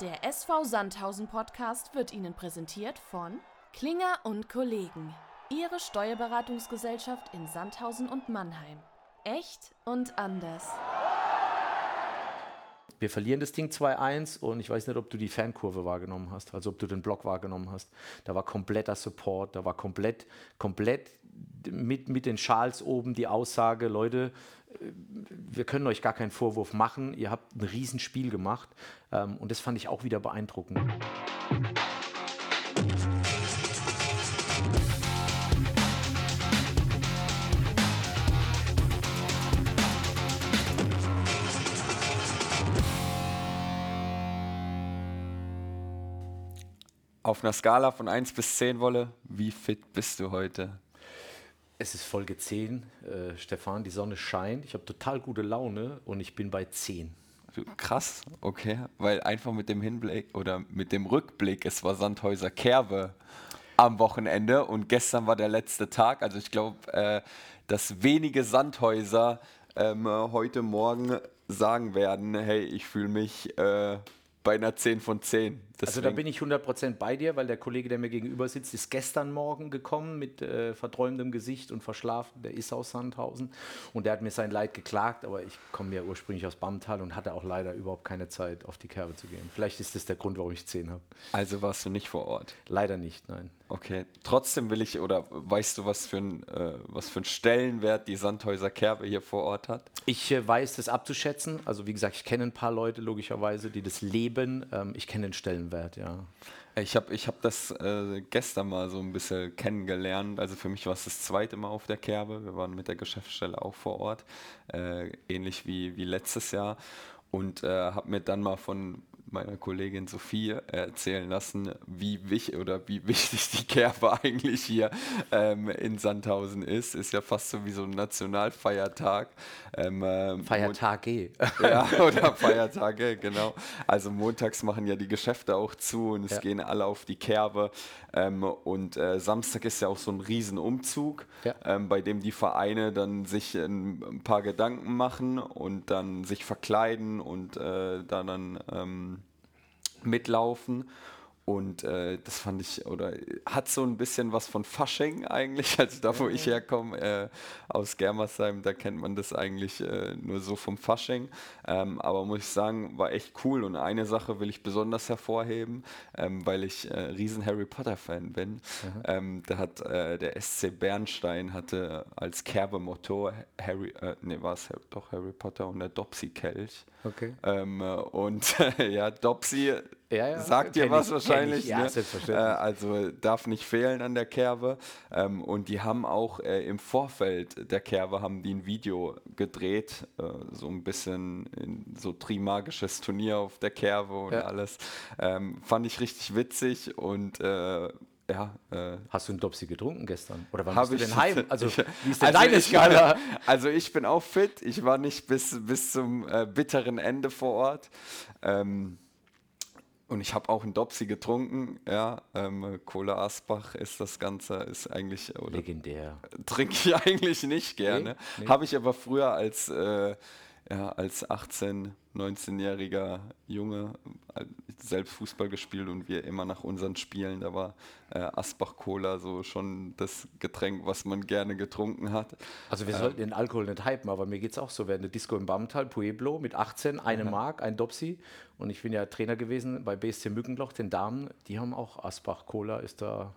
Der SV Sandhausen Podcast wird Ihnen präsentiert von Klinger und Kollegen. Ihre Steuerberatungsgesellschaft in Sandhausen und Mannheim. Echt und anders. Wir verlieren das Ding 2-1 und ich weiß nicht, ob du die Fankurve wahrgenommen hast, also ob du den Block wahrgenommen hast. Da war kompletter Support, da war komplett, komplett mit, mit den Schals oben die Aussage, Leute, wir können euch gar keinen Vorwurf machen, ihr habt ein Riesenspiel gemacht ähm, und das fand ich auch wieder beeindruckend. Auf einer Skala von 1 bis 10 Wolle, wie fit bist du heute? Es ist Folge 10. Äh, Stefan, die Sonne scheint. Ich habe total gute Laune und ich bin bei 10. Krass, okay. Weil einfach mit dem Hinblick oder mit dem Rückblick, es war Sandhäuser Kerbe am Wochenende und gestern war der letzte Tag. Also ich glaube, äh, dass wenige Sandhäuser ähm, heute Morgen sagen werden, hey, ich fühle mich äh, bei einer 10 von 10. Deswegen. Also da bin ich 100% bei dir, weil der Kollege, der mir gegenüber sitzt, ist gestern Morgen gekommen mit äh, verträumtem Gesicht und verschlafen. Der ist aus Sandhausen und der hat mir sein Leid geklagt, aber ich komme ja ursprünglich aus Bamtal und hatte auch leider überhaupt keine Zeit, auf die Kerbe zu gehen. Vielleicht ist das der Grund, warum ich 10 habe. Also warst du nicht vor Ort? Leider nicht, nein. Okay, trotzdem will ich, oder weißt du, was für ein, äh, was für einen Stellenwert die Sandhäuser Kerbe hier vor Ort hat? Ich äh, weiß das abzuschätzen. Also wie gesagt, ich kenne ein paar Leute logischerweise, die das leben. Ähm, ich kenne den Stellenwert Stellenwert, ja. Ich habe ich hab das äh, gestern mal so ein bisschen kennengelernt. Also für mich war es das zweite Mal auf der Kerbe. Wir waren mit der Geschäftsstelle auch vor Ort, äh, ähnlich wie, wie letztes Jahr. Und äh, habe mir dann mal von meiner Kollegin Sophie erzählen lassen, wie wichtig oder wie wichtig die Kerbe eigentlich hier ähm, in Sandhausen ist. Ist ja fast so wie so ein Nationalfeiertag. Ähm, ähm Feiertage. Ja, oder Feiertage, genau. Also montags machen ja die Geschäfte auch zu und es ja. gehen alle auf die Kerbe. Ähm, und äh, Samstag ist ja auch so ein Riesenumzug, ja. ähm, bei dem die Vereine dann sich ein, ein, paar Gedanken machen und dann sich verkleiden und äh, da dann ähm, mitlaufen. Und äh, das fand ich, oder hat so ein bisschen was von Fasching eigentlich, also da, wo ich herkomme, äh, aus Germersheim, da kennt man das eigentlich äh, nur so vom Fasching. Ähm, aber muss ich sagen, war echt cool. Und eine Sache will ich besonders hervorheben, ähm, weil ich äh, riesen Harry Potter-Fan bin. Ähm, da hat äh, der SC Bernstein hatte als Kerbemotto Harry, äh, nee, war es doch Harry Potter und der Dopsy-Kelch. Okay. Ähm, und ja, Dopsy ja, ja, sagt dir was ich, wahrscheinlich. Ich, ja, ne? selbstverständlich. Äh, also darf nicht fehlen an der Kerbe. Ähm, und die haben auch äh, im Vorfeld der Kerbe haben die ein Video gedreht, äh, so ein bisschen in so Trimagisches Turnier auf der Kerbe und ja. alles. Ähm, fand ich richtig witzig und äh, ja, äh, Hast du einen Dopsy getrunken gestern? Oder wann bist du denn heim? Also, ich, wie ist denn also deine Skala? also ich bin auch fit. Ich war nicht bis, bis zum äh, bitteren Ende vor Ort. Ähm, und ich habe auch einen Dopsy getrunken, ja. Ähm, Cola Asbach ist das Ganze, ist eigentlich. Oder, Legendär. Trinke ich eigentlich nicht gerne. Nee, nee. Habe ich aber früher als, äh, ja, als 18, 19-jähriger Junge äh, selbst Fußball gespielt und wir immer nach unseren Spielen, da war äh, Asbach Cola so schon das Getränk, was man gerne getrunken hat. Also wir äh, sollten den Alkohol nicht hypen, aber mir geht es auch so. Wir hatten eine Disco im Bamtal, Pueblo, mit 18, eine ja. Mark, ein Dopsy. Und ich bin ja Trainer gewesen bei BSC Mückenloch, den Damen, die haben auch Asbach Cola, ist da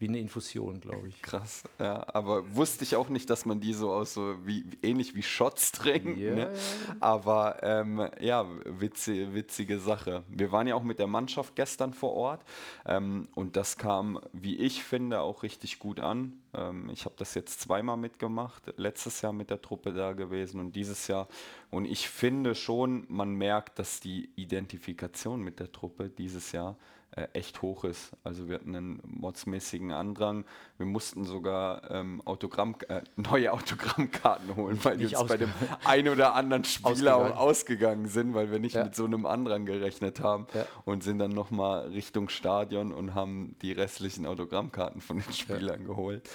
wie eine Infusion, glaube ich. Krass, ja. Aber wusste ich auch nicht, dass man die so aus so wie ähnlich wie Shots trinkt. Yeah. Ne? Aber ähm, ja, witzige, witzige Sache. Wir waren ja auch mit der Mannschaft gestern vor Ort ähm, und das kam, wie ich finde, auch richtig gut an. Ähm, ich habe das jetzt zweimal mitgemacht, letztes Jahr mit der Truppe da gewesen und dieses Jahr. Und ich finde schon, man merkt, dass die Identifikation mit der Truppe dieses Jahr äh, echt hoch ist. Also wir hatten einen modsmäßigen Andrang. Wir mussten sogar ähm, Autogramm, äh, neue Autogrammkarten holen, weil die uns bei dem einen oder anderen Spieler ausgegangen. auch ausgegangen sind, weil wir nicht ja. mit so einem Andrang gerechnet haben ja. und sind dann nochmal Richtung Stadion und haben die restlichen Autogrammkarten von den Spielern ja. geholt.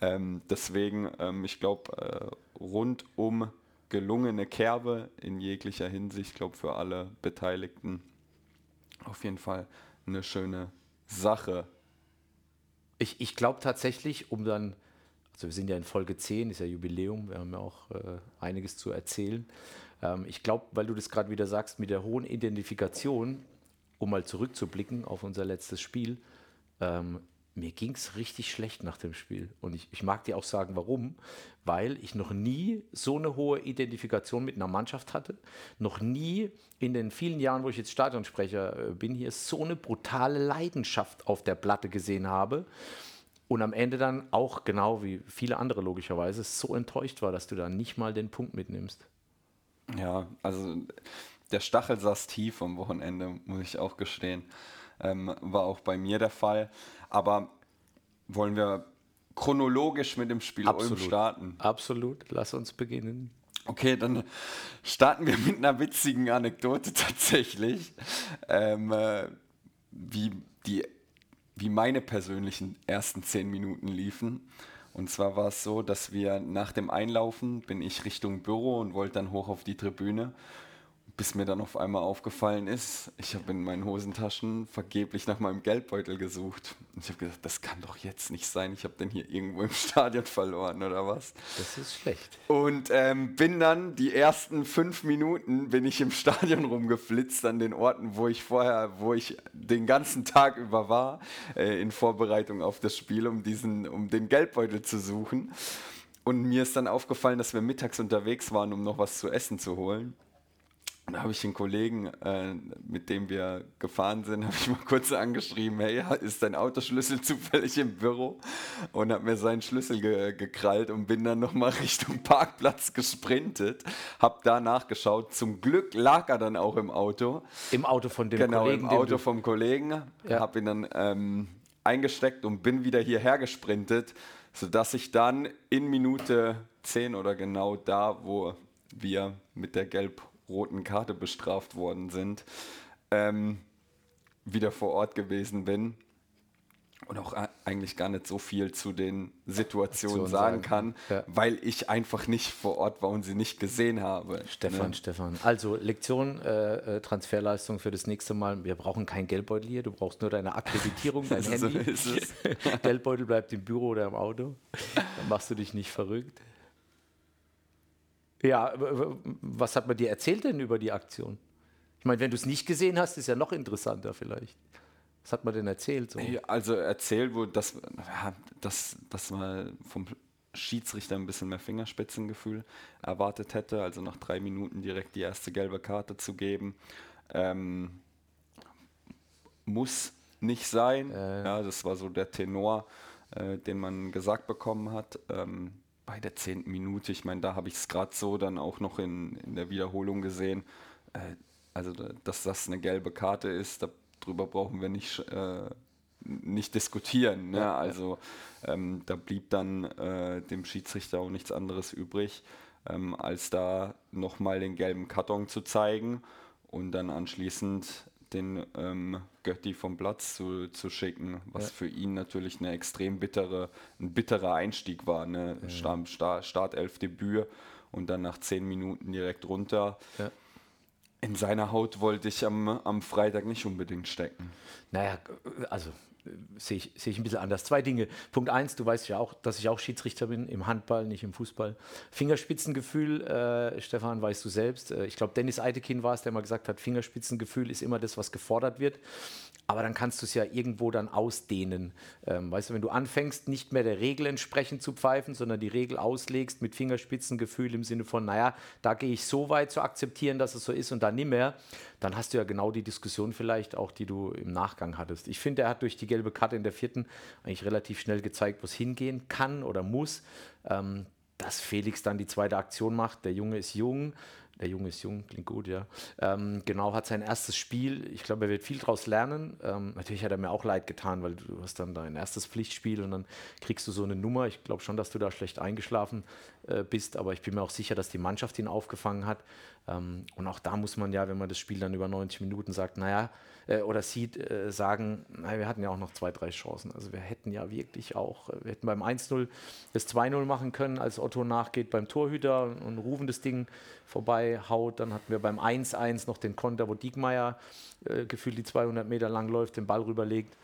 Ähm, deswegen, ähm, ich glaube, äh, rundum gelungene Kerbe in jeglicher Hinsicht, ich glaube, für alle Beteiligten auf jeden Fall eine schöne Sache. Ich, ich glaube tatsächlich, um dann, also wir sind ja in Folge 10, ist ja Jubiläum, wir haben ja auch äh, einiges zu erzählen. Ähm, ich glaube, weil du das gerade wieder sagst, mit der hohen Identifikation, um mal zurückzublicken auf unser letztes Spiel, ähm, mir ging es richtig schlecht nach dem Spiel. Und ich, ich mag dir auch sagen, warum. Weil ich noch nie so eine hohe Identifikation mit einer Mannschaft hatte. Noch nie in den vielen Jahren, wo ich jetzt Stadionsprecher äh, bin, hier so eine brutale Leidenschaft auf der Platte gesehen habe. Und am Ende dann auch, genau wie viele andere logischerweise, so enttäuscht war, dass du da nicht mal den Punkt mitnimmst. Ja, also der Stachel saß tief am Wochenende, muss ich auch gestehen. Ähm, war auch bei mir der Fall. Aber wollen wir chronologisch mit dem Spiel Absolut. Ulm starten? Absolut, lass uns beginnen. Okay, dann starten wir mit einer witzigen Anekdote tatsächlich, ähm, äh, wie, die, wie meine persönlichen ersten zehn Minuten liefen. Und zwar war es so, dass wir nach dem Einlaufen bin ich Richtung Büro und wollte dann hoch auf die Tribüne bis mir dann auf einmal aufgefallen ist, ich habe in meinen Hosentaschen vergeblich nach meinem Geldbeutel gesucht. Und ich habe gedacht, das kann doch jetzt nicht sein. Ich habe den hier irgendwo im Stadion verloren oder was. Das ist schlecht. Und ähm, bin dann die ersten fünf Minuten bin ich im Stadion rumgeflitzt an den Orten, wo ich vorher, wo ich den ganzen Tag über war, äh, in Vorbereitung auf das Spiel, um diesen, um den Geldbeutel zu suchen. Und mir ist dann aufgefallen, dass wir mittags unterwegs waren, um noch was zu essen zu holen. Da habe ich einen Kollegen, äh, mit dem wir gefahren sind, habe ich mal kurz angeschrieben, hey, ist dein Autoschlüssel zufällig im Büro? Und habe mir seinen Schlüssel ge gekrallt und bin dann nochmal Richtung Parkplatz gesprintet, habe da nachgeschaut. Zum Glück lag er dann auch im Auto. Im Auto von dem genau, Kollegen? Genau, im Auto vom Kollegen. Ja. Habe ihn dann ähm, eingesteckt und bin wieder hierher gesprintet, sodass ich dann in Minute 10 oder genau da, wo wir mit der Gelb roten Karte bestraft worden sind, ähm, wieder vor Ort gewesen bin und auch eigentlich gar nicht so viel zu den Situationen sagen, sagen kann, ja. weil ich einfach nicht vor Ort war und sie nicht gesehen habe. Stefan, ne? Stefan. Also Lektion, äh, äh, Transferleistung für das nächste Mal. Wir brauchen kein Geldbeutel hier, du brauchst nur deine Akkreditierung, dein Handy. Geldbeutel bleibt im Büro oder im Auto. Dann machst du dich nicht verrückt. Ja, was hat man dir erzählt denn über die Aktion? Ich meine, wenn du es nicht gesehen hast, ist ja noch interessanter vielleicht. Was hat man denn erzählt? So? Also erzählt wurde, dass, dass, dass man vom Schiedsrichter ein bisschen mehr Fingerspitzengefühl erwartet hätte, also nach drei Minuten direkt die erste gelbe Karte zu geben. Ähm, muss nicht sein. Äh. Ja, das war so der Tenor, äh, den man gesagt bekommen hat. Ähm, bei der zehnten Minute, ich meine, da habe ich es gerade so dann auch noch in, in der Wiederholung gesehen, äh, also dass das eine gelbe Karte ist, darüber brauchen wir nicht, äh, nicht diskutieren. Ne? Ja, also ähm, da blieb dann äh, dem Schiedsrichter auch nichts anderes übrig, ähm, als da nochmal den gelben Karton zu zeigen und dann anschließend den ähm, Götti vom Platz zu, zu schicken, was ja. für ihn natürlich eine extrem bittere, ein bitterer Einstieg war. Ne? Ja. Start, Start, Startelf-Debüt und dann nach zehn Minuten direkt runter. Ja. In seiner Haut wollte ich am, am Freitag nicht unbedingt stecken. Naja, also sehe ich, sehe ich ein bisschen anders. Zwei Dinge. Punkt eins, du weißt ja auch, dass ich auch Schiedsrichter bin, im Handball, nicht im Fußball. Fingerspitzengefühl, äh, Stefan, weißt du selbst. Äh, ich glaube, Dennis Eitekin war es, der mal gesagt hat, Fingerspitzengefühl ist immer das, was gefordert wird. Aber dann kannst du es ja irgendwo dann ausdehnen. Ähm, weißt du, wenn du anfängst, nicht mehr der Regel entsprechend zu pfeifen, sondern die Regel auslegst mit Fingerspitzengefühl im Sinne von, naja, da gehe ich so weit zu akzeptieren, dass es so ist und dann nicht mehr, dann hast du ja genau die Diskussion vielleicht auch, die du im Nachgang hattest. Ich finde, er hat durch die gelbe Karte in der vierten eigentlich relativ schnell gezeigt, wo es hingehen kann oder muss. Ähm, dass Felix dann die zweite Aktion macht. Der Junge ist jung, der Junge ist jung, klingt gut, ja. Ähm, genau, hat sein erstes Spiel. Ich glaube, er wird viel daraus lernen. Ähm, natürlich hat er mir auch leid getan, weil du hast dann dein erstes Pflichtspiel und dann kriegst du so eine Nummer. Ich glaube schon, dass du da schlecht eingeschlafen äh, bist, aber ich bin mir auch sicher, dass die Mannschaft ihn aufgefangen hat. Ähm, und auch da muss man ja, wenn man das Spiel dann über 90 Minuten sagt, naja, äh, oder sieht, äh, sagen, naja, wir hatten ja auch noch zwei, drei Chancen. Also wir hätten ja wirklich auch, äh, wir hätten beim 1-0 das 2-0 machen können, als Otto nachgeht beim Torhüter und Rufen das Ding vorbei haut. Dann hatten wir beim 1-1 noch den Konter, wo Diekmeyer äh, gefühlt die 200 Meter lang läuft, den Ball rüberlegt.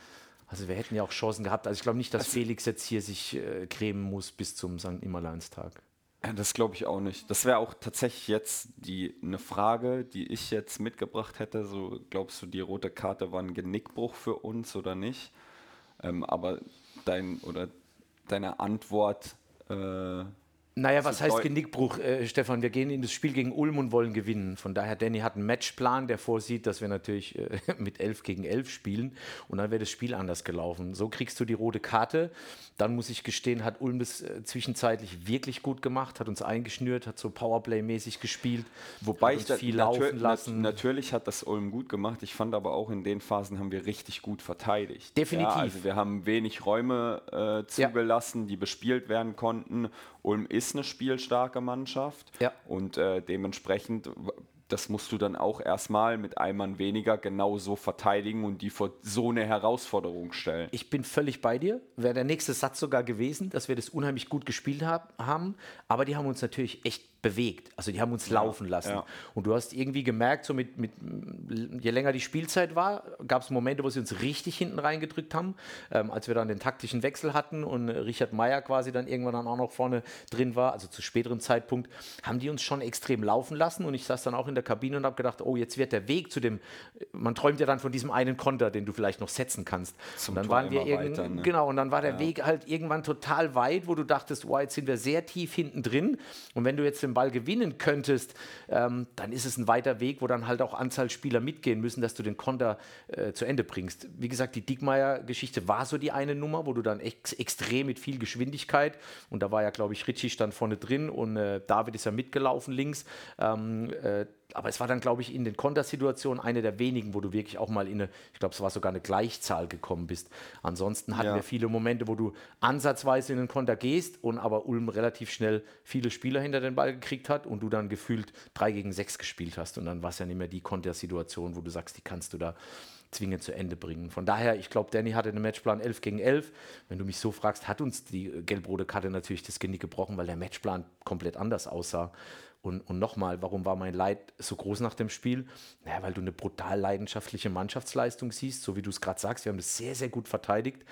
Also wir hätten ja auch Chancen gehabt. Also ich glaube nicht, dass also Felix jetzt hier sich äh, cremen muss bis zum St. Immerleinstag. Ja, das glaube ich auch nicht. Das wäre auch tatsächlich jetzt die eine Frage, die ich jetzt mitgebracht hätte. So glaubst du, die rote Karte war ein Genickbruch für uns oder nicht? Ähm, aber dein oder deine Antwort äh, naja, was heißt Genickbruch, äh, Stefan? Wir gehen in das Spiel gegen Ulm und wollen gewinnen. Von daher, Danny hat einen Matchplan, der vorsieht, dass wir natürlich äh, mit 11 gegen 11 spielen. Und dann wäre das Spiel anders gelaufen. So kriegst du die rote Karte. Dann muss ich gestehen, hat Ulm das äh, zwischenzeitlich wirklich gut gemacht, hat uns eingeschnürt, hat so Powerplay-mäßig gespielt. Wobei ich da, viel laufen lassen. natürlich hat das Ulm gut gemacht. Ich fand aber auch in den Phasen haben wir richtig gut verteidigt. Definitiv. Ja, also wir haben wenig Räume äh, zugelassen, ja. die bespielt werden konnten. Ulm ist eine spielstarke Mannschaft ja. und äh, dementsprechend das musst du dann auch erstmal mit einem Mann weniger genau so verteidigen und die vor so eine Herausforderung stellen. Ich bin völlig bei dir. Wäre der nächste Satz sogar gewesen, dass wir das unheimlich gut gespielt haben. Aber die haben uns natürlich echt bewegt. Also die haben uns laufen lassen. Ja. Und du hast irgendwie gemerkt, so mit, mit, je länger die Spielzeit war, gab es Momente, wo sie uns richtig hinten reingedrückt haben, ähm, als wir dann den taktischen Wechsel hatten und Richard Meyer quasi dann irgendwann dann auch noch vorne drin war, also zu späteren Zeitpunkt, haben die uns schon extrem laufen lassen und ich saß dann auch in der Kabine und habe gedacht, oh, jetzt wird der Weg zu dem, man träumt ja dann von diesem einen Konter, den du vielleicht noch setzen kannst. Zum und dann Tor waren wir weiter, ne? genau, und dann war der ja. Weg halt irgendwann total weit, wo du dachtest, wow, jetzt sind wir sehr tief hinten drin und wenn du jetzt den Ball gewinnen könntest, ähm, dann ist es ein weiter Weg, wo dann halt auch Anzahl Spieler mitgehen müssen, dass du den Konter äh, zu Ende bringst. Wie gesagt, die Diekmeyer-Geschichte war so die eine Nummer, wo du dann ex extrem mit viel Geschwindigkeit und da war ja, glaube ich, Ritchie stand vorne drin und äh, David ist ja mitgelaufen links. Ähm, äh, aber es war dann, glaube ich, in den Kontersituationen eine der wenigen, wo du wirklich auch mal in eine, ich glaube, es war sogar eine Gleichzahl gekommen bist. Ansonsten hatten ja. wir viele Momente, wo du ansatzweise in den Konter gehst und aber Ulm relativ schnell viele Spieler hinter den Ball gekriegt hat und du dann gefühlt drei gegen sechs gespielt hast. Und dann war es ja nicht mehr die Kontersituation, wo du sagst, die kannst du da zwingend zu Ende bringen. Von daher, ich glaube, Danny hatte einen Matchplan 11 gegen 11. Wenn du mich so fragst, hat uns die gelb-rote Karte natürlich das Genick gebrochen, weil der Matchplan komplett anders aussah. Und, und nochmal, warum war mein Leid so groß nach dem Spiel? Naja, weil du eine brutal leidenschaftliche Mannschaftsleistung siehst, so wie du es gerade sagst. Wir haben das sehr, sehr gut verteidigt.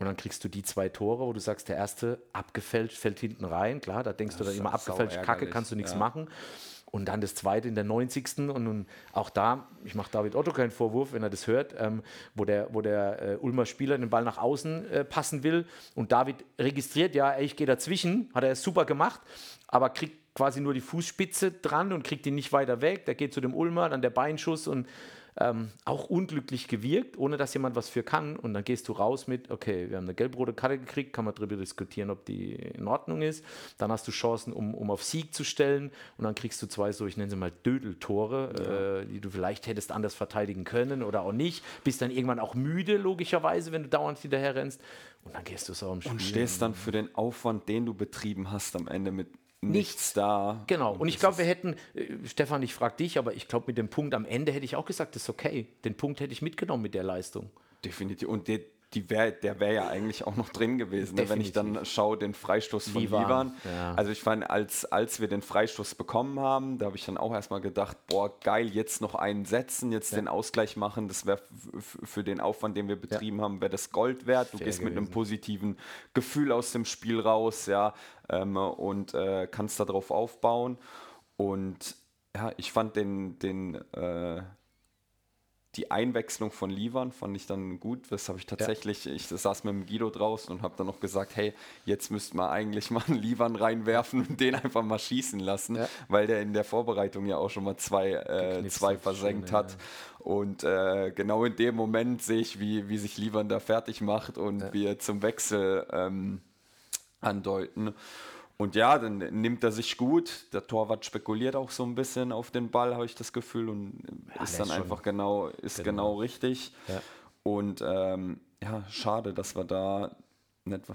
Und dann kriegst du die zwei Tore, wo du sagst, der erste abgefälscht, fällt hinten rein. Klar, da denkst das du dann immer abgefälscht, Kacke, kannst du nichts ja. machen. Und dann das zweite in der 90. Und nun auch da, ich mache David Otto keinen Vorwurf, wenn er das hört, ähm, wo der, wo der äh, Ulmer Spieler den Ball nach außen äh, passen will. Und David registriert, ja, ich gehe dazwischen, hat er super gemacht, aber kriegt quasi nur die Fußspitze dran und kriegt ihn nicht weiter weg. Der geht zu dem Ulmer, dann der Beinschuss und ähm, auch unglücklich gewirkt, ohne dass jemand was für kann. Und dann gehst du raus mit, okay, wir haben eine gelb-rote Karte gekriegt, kann man darüber diskutieren, ob die in Ordnung ist. Dann hast du Chancen, um, um auf Sieg zu stellen. Und dann kriegst du zwei so, ich nenne sie mal Dödeltore, ja. äh, die du vielleicht hättest anders verteidigen können oder auch nicht. Bist dann irgendwann auch müde, logischerweise, wenn du dauernd hinterher rennst. Und dann gehst du so am Spiel. Und stehst dann für den Aufwand, den du betrieben hast, am Ende mit nichts da. Genau. Und, ich glaube, wir hätten, äh, Stefan, ich frage dich, aber ich glaube, mit dem Punkt am Ende hätte ich auch gesagt, das ist okay. Den Punkt hätte ich mitgenommen mit der Leistung. Definitiv. Und der, die wär, der wäre ja eigentlich auch noch drin gewesen, ne? wenn ich dann schaue, den Freistoß von Livan. Ja. Also ich fand, als, als wir den Freistoß bekommen haben, da habe ich dann auch erstmal gedacht, boah, geil, jetzt noch einen setzen, jetzt ja. den Ausgleich machen, das wäre für den Aufwand, den wir betrieben ja. haben, wäre das Gold wert. Du Fair gehst gewesen. mit einem positiven Gefühl aus dem Spiel raus, ja, ähm, und äh, kannst darauf aufbauen. Und ja, ich fand den, den äh, die Einwechslung von Livan fand ich dann gut. Das habe ich tatsächlich, ja. ich saß mit dem Guido draußen und habe dann noch gesagt, hey, jetzt müssten wir eigentlich mal einen Livan reinwerfen und den einfach mal schießen lassen, ja. weil der in der Vorbereitung ja auch schon mal zwei, äh, zwei versenkt schon, hat. Ja. Und äh, genau in dem Moment sehe ich, wie, wie sich Livan da fertig macht und wir zum Wechsel ähm, andeuten. Und ja, dann nimmt er sich gut. Der Torwart spekuliert auch so ein bisschen auf den Ball, habe ich das Gefühl, und ja, ist dann einfach genau, ist genau, genau richtig. Ja. Und ähm, ja, schade, dass wir da nicht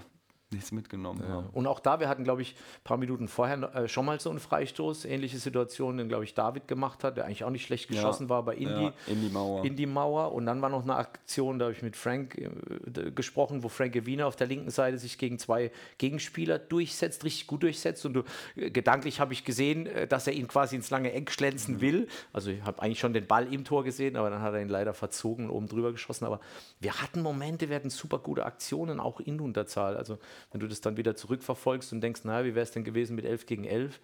nichts mitgenommen haben. Und auch da, wir hatten, glaube ich, ein paar Minuten vorher äh, schon mal so einen Freistoß, ähnliche Situation, den, glaube ich, David gemacht hat, der eigentlich auch nicht schlecht geschossen war bei Indy. Ja, in die Mauer. In die Mauer. Und dann war noch eine Aktion, da habe ich mit Frank äh, gesprochen, wo Frank Wiener auf der linken Seite sich gegen zwei Gegenspieler durchsetzt, richtig gut durchsetzt. Und du, äh, gedanklich habe ich gesehen, äh, dass er ihn quasi ins lange Eck schlänzen Mhm. will. Also ich habe eigentlich schon den Ball im Tor gesehen, aber dann hat er ihn leider verzogen und oben drüber geschossen. Aber wir hatten Momente, wir hatten super gute Aktionen, auch in Unterzahl. Also wenn du das dann wieder zurückverfolgst und denkst, naja, wie wäre es denn gewesen mit 11 gegen 11,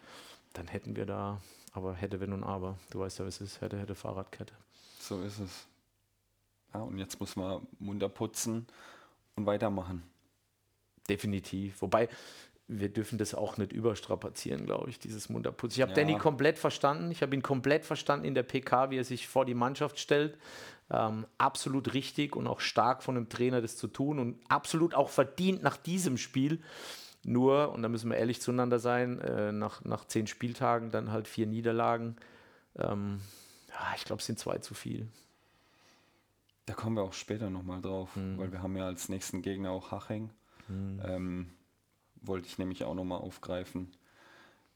dann hätten wir da, aber hätte, wenn und aber. Du weißt ja, was es ist, hätte, hätte Fahrradkette. So ist es. Ja, und jetzt muss man munter putzen und weitermachen. Definitiv. Wobei, wir dürfen das auch nicht überstrapazieren, glaube ich, dieses Munterputz. Ich habe Ja. Danny komplett verstanden. Ich habe ihn komplett verstanden in der PK, wie er sich vor die Mannschaft stellt. Ähm, absolut richtig und auch stark von einem Trainer, das zu tun und absolut auch verdient nach diesem Spiel. Nur, und da müssen wir ehrlich zueinander sein, äh, nach, nach zehn Spieltagen dann halt vier Niederlagen. Ähm, ja, ich glaube, es sind zwei zu viel. Da kommen wir auch später nochmal drauf, Mhm. weil wir haben ja als nächsten Gegner auch Haching. Ähm, wollte ich nämlich auch nochmal aufgreifen,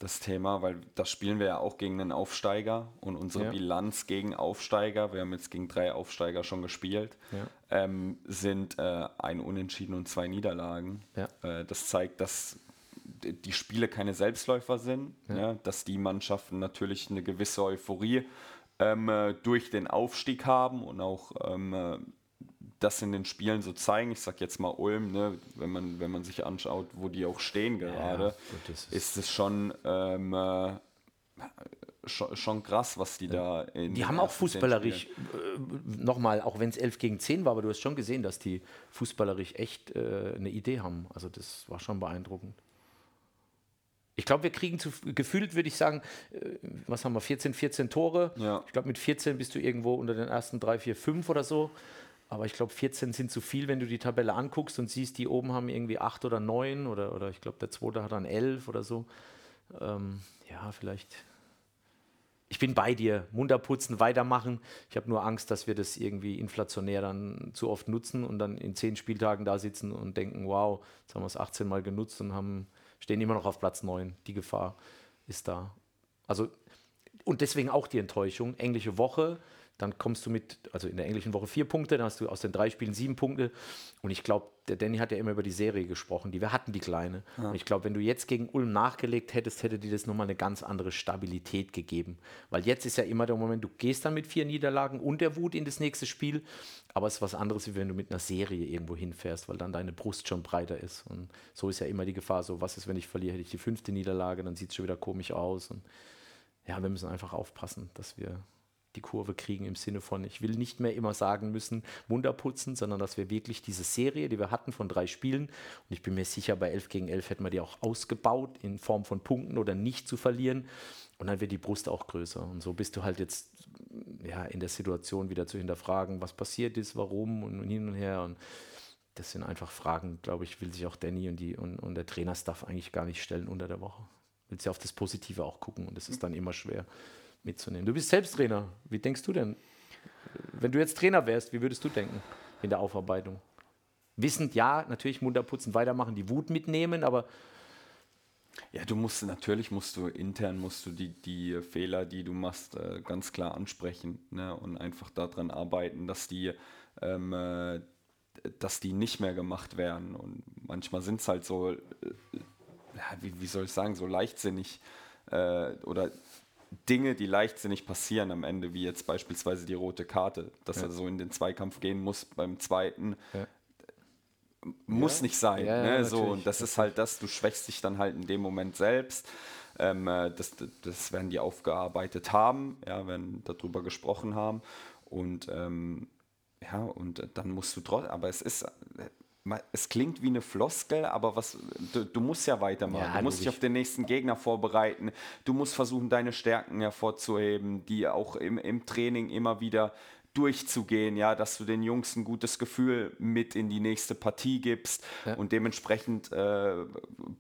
das Thema, weil das spielen wir ja auch gegen einen Aufsteiger und unsere Ja. Bilanz gegen Aufsteiger, wir haben jetzt gegen drei Aufsteiger schon gespielt, Ja. ähm, sind äh, ein Unentschieden und zwei Niederlagen. Ja. Äh, das zeigt, dass die Spiele keine Selbstläufer sind, ja. dass die Mannschaften natürlich eine gewisse Euphorie ähm, äh, durch den Aufstieg haben und auch ähm, äh, das in den Spielen so zeigen. Ich sag jetzt mal Ulm, ne, wenn, man, wenn man sich anschaut, wo die auch stehen gerade, das ist- ist es schon, ähm, äh, schon, schon krass, was die da in Die haben auch fußballerisch, äh, nochmal, auch wenn es 11 gegen 10 war, aber du hast schon gesehen, dass die fußballerisch echt äh, eine Idee haben. Also das war schon beeindruckend. Ich glaube, wir kriegen zu, gefühlt, würde ich sagen, äh, was haben wir, 14, 14 Tore. Ja. Ich glaube, mit 14 bist du irgendwo unter den ersten 3, 4, 5 oder so. Aber ich glaube, 14 sind zu viel, wenn du die Tabelle anguckst und siehst, die oben haben irgendwie 8 oder 9 oder, oder ich glaube, der zweite hat dann 11 oder so. Ähm, ja, vielleicht ich bin bei dir. Munter putzen, weitermachen. Ich habe nur Angst, dass wir das irgendwie inflationär dann zu oft nutzen und dann in zehn Spieltagen da sitzen und denken, wow, jetzt haben wir es 18 Mal genutzt und haben, stehen immer noch auf Platz 9. Die Gefahr ist da. Also, und deswegen auch die Enttäuschung. Englische Woche, dann kommst du mit, also in der englischen Woche vier Punkte, dann hast du aus den drei Spielen sieben Punkte. Und ich glaube, der Danny hat ja immer über die Serie gesprochen, die wir hatten, die kleine. Und ich glaube, wenn du jetzt gegen Ulm nachgelegt hättest, hätte dir das nochmal eine ganz andere Stabilität gegeben. Weil jetzt ist ja immer der Moment, du gehst dann mit vier Niederlagen und der Wut in das nächste Spiel. Aber es ist was anderes, wie wenn du mit einer Serie irgendwo hinfährst, weil dann deine Brust schon breiter ist. Und so ist ja immer die Gefahr, so was ist, wenn ich verliere, hätte ich die fünfte Niederlage, dann sieht es schon wieder komisch aus. Und ja, wir müssen einfach aufpassen, dass wir die Kurve kriegen im Sinne von, ich will nicht mehr immer sagen müssen, Wunder putzen, sondern dass wir wirklich diese Serie, die wir hatten von drei Spielen, und ich bin mir sicher, bei 11 gegen 11 hätten wir die auch ausgebaut in Form von Punkten oder nicht zu verlieren. Und dann wird die Brust auch größer. Und so bist du halt jetzt ja, in der Situation wieder zu hinterfragen, was passiert ist, warum und hin und her. Und das sind einfach Fragen, glaube ich, will sich auch Danny und, die, und, und der Trainerstaff eigentlich gar nicht stellen unter der Woche. Willst ja auf das Positive auch gucken und das ist dann immer schwer mitzunehmen. Du bist selbst Trainer. Wie denkst du denn? Wenn du jetzt Trainer wärst, wie würdest du denken in der Aufarbeitung? Wissend, ja, natürlich munter putzen, weitermachen, die Wut mitnehmen, aber Ja, du musst natürlich musst du intern musst du die, die Fehler, die du machst, äh, ganz klar ansprechen ne? und einfach daran arbeiten, dass die, ähm, äh, dass die nicht mehr gemacht werden. Und manchmal sind es halt so, äh, wie, wie soll ich sagen, so leichtsinnig äh, oder Dinge, die leichtsinnig passieren am Ende, wie jetzt beispielsweise die rote Karte, dass Ja. er so in den Zweikampf gehen muss beim zweiten. Ja. Muss nicht sein. Ne? so, und das ist halt das, du schwächst dich dann halt in dem Moment selbst. Ähm, äh, das, das werden die aufgearbeitet haben, ja, werden darüber gesprochen haben. Und ähm, ja, und dann musst du trotzdem, aber es ist, es klingt wie eine Floskel, aber was, du, du musst ja weitermachen. Ja, du musst dich auf den nächsten Gegner vorbereiten. Du musst versuchen, deine Stärken hervorzuheben, die auch im, im Training immer wieder durchzugehen, ja, dass du den Jungs ein gutes Gefühl mit in die nächste Partie gibst Ja. und dementsprechend äh,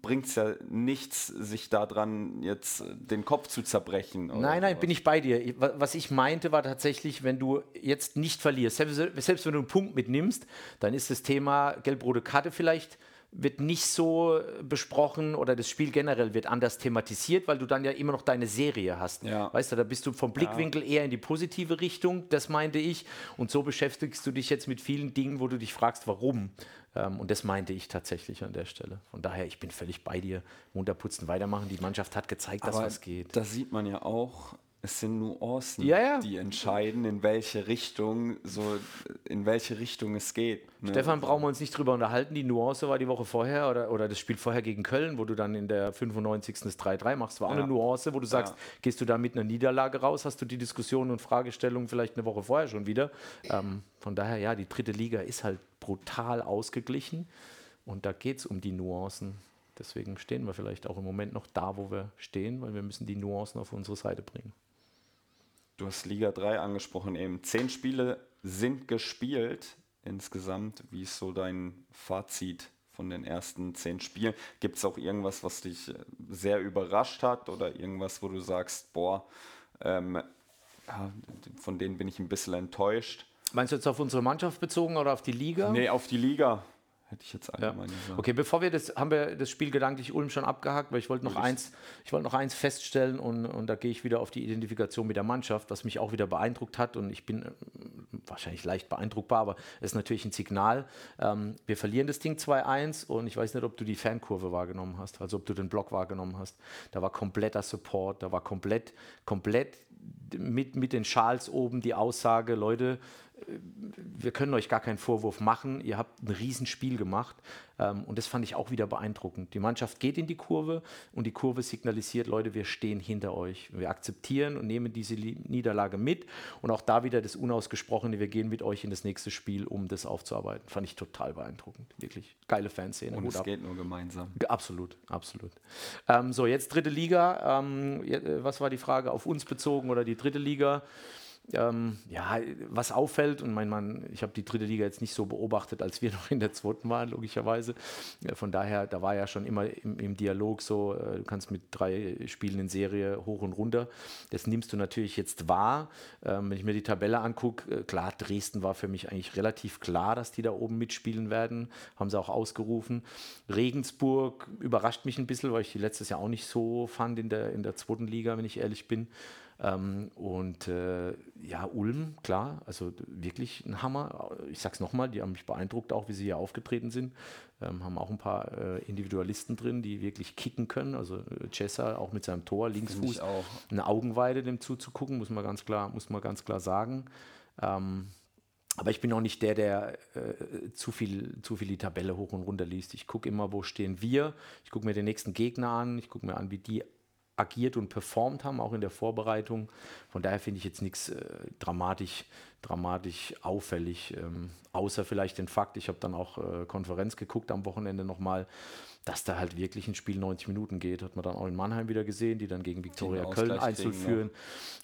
bringt es ja nichts, sich daran jetzt den Kopf zu zerbrechen. Nein, nein, sowas. bin ich bei dir. Was ich meinte, war tatsächlich, wenn du jetzt nicht verlierst, selbst, selbst wenn du einen Punkt mitnimmst, dann ist das Thema gelb-rote Karte vielleicht wird nicht so besprochen oder das Spiel generell wird anders thematisiert, weil du dann ja immer noch deine Serie hast. Ja. Weißt du, da bist du vom Blickwinkel ja. eher in die positive Richtung, das meinte ich. Und so beschäftigst du dich jetzt mit vielen Dingen, wo du dich fragst, warum. Ähm, und das meinte ich tatsächlich an der Stelle. Von daher, ich bin völlig bei dir. Munter putzen, weitermachen. Die Mannschaft hat gezeigt, dass was geht. Da sieht man ja auch, es sind Nuancen, ja, ja. die entscheiden, in welche Richtung so in welche Richtung es geht. Ne? Stefan, brauchen wir uns nicht drüber unterhalten. Die Nuance war die Woche vorher oder, oder das Spiel vorher gegen Köln, wo du dann in der 95. das 3-3 machst. War auch ja. eine Nuance, wo du sagst, gehst du da mit einer Niederlage raus, hast du die Diskussion und Fragestellungen vielleicht eine Woche vorher schon wieder. Ähm, von daher, ja, die dritte Liga ist halt brutal ausgeglichen und da geht es um die Nuancen. Deswegen stehen wir vielleicht auch im Moment noch da, wo wir stehen, weil wir müssen die Nuancen auf unsere Seite bringen. Du hast Liga 3 angesprochen eben. Zehn Spiele sind gespielt insgesamt. Wie ist so dein Fazit von den ersten zehn Spielen? Gibt es auch irgendwas, was dich äh, sehr überrascht hat oder irgendwas, wo du sagst, boah, ähm, ja, von denen bin ich ein bisschen enttäuscht? Meinst du jetzt auf unsere Mannschaft bezogen oder auf die Liga? Nee, auf die Liga hätte ich jetzt allgemein ja. gesagt. Okay, bevor wir das, haben wir das Spiel gedanklich Ulm schon abgehakt, weil ich wollte noch eins, ich wollte noch eins feststellen und, und da gehe ich wieder auf die Identifikation mit der Mannschaft, was mich auch wieder beeindruckt hat und ich bin äh, wahrscheinlich leicht beeindruckbar, aber es ist natürlich ein Signal. Ähm, wir verlieren das Ding 2-1 und ich weiß nicht, ob du die Fankurve wahrgenommen hast, also ob du den Block wahrgenommen hast. Da war kompletter Support, da war komplett, komplett mit, mit den Schals oben die Aussage, Leute, wir können euch gar keinen Vorwurf machen. Ihr habt ein Riesenspiel gemacht. Ähm, und das fand ich auch wieder beeindruckend. Die Mannschaft geht in die Kurve und die Kurve signalisiert, Leute, wir stehen hinter euch. Wir akzeptieren und nehmen diese Niederlage mit. Und auch da wieder das Unausgesprochene, wir gehen mit euch in das nächste Spiel, um das aufzuarbeiten. Fand ich total beeindruckend. Wirklich geile Fanszene. Und Hut es ab. geht nur gemeinsam. Absolut, absolut. Ähm, so, jetzt dritte Liga. Ähm, äh, was war die Frage? Auf uns bezogen oder die dritte Liga? Ähm, ja, was auffällt, und mein Mann, ich habe die dritte Liga jetzt nicht so beobachtet, als wir noch in der zweiten waren, logischerweise. Von daher, da war ja schon immer im, im Dialog so, äh, du kannst mit drei Spielen in Serie hoch und runter. Das nimmst du natürlich jetzt wahr. Ähm, wenn ich mir die Tabelle angucke, äh, klar, Dresden war für mich eigentlich relativ klar, dass die da oben mitspielen werden. Haben sie auch ausgerufen. Regensburg überrascht mich ein bisschen, weil ich die letztes Jahr auch nicht so fand in der, in der zweiten Liga, wenn ich ehrlich bin. Ähm, und äh, ja, Ulm, klar, also wirklich ein Hammer. Ich sag's nochmal, die haben mich beeindruckt, auch wie sie hier aufgetreten sind. Ähm, haben auch ein paar äh, Individualisten drin, die wirklich kicken können. Also äh, Cessa auch mit seinem Tor, Linksfuß, eine Augenweide dem zuzugucken, muss man ganz klar, muss man ganz klar sagen. Ähm, aber ich bin auch nicht der, der äh, zu, viel, zu viel die Tabelle hoch und runter liest. Ich gucke immer, wo stehen wir. Ich gucke mir den nächsten Gegner an. Ich gucke mir an, wie die agiert und performt haben, auch in der Vorbereitung. Von daher finde ich jetzt nichts äh, dramatisch, dramatisch auffällig, ähm, außer vielleicht den Fakt, ich habe dann auch äh, Konferenz geguckt am Wochenende nochmal, dass da halt wirklich ein Spiel 90 Minuten geht. Hat man dann auch in Mannheim wieder gesehen, die dann gegen Viktoria Köln einzeln führen.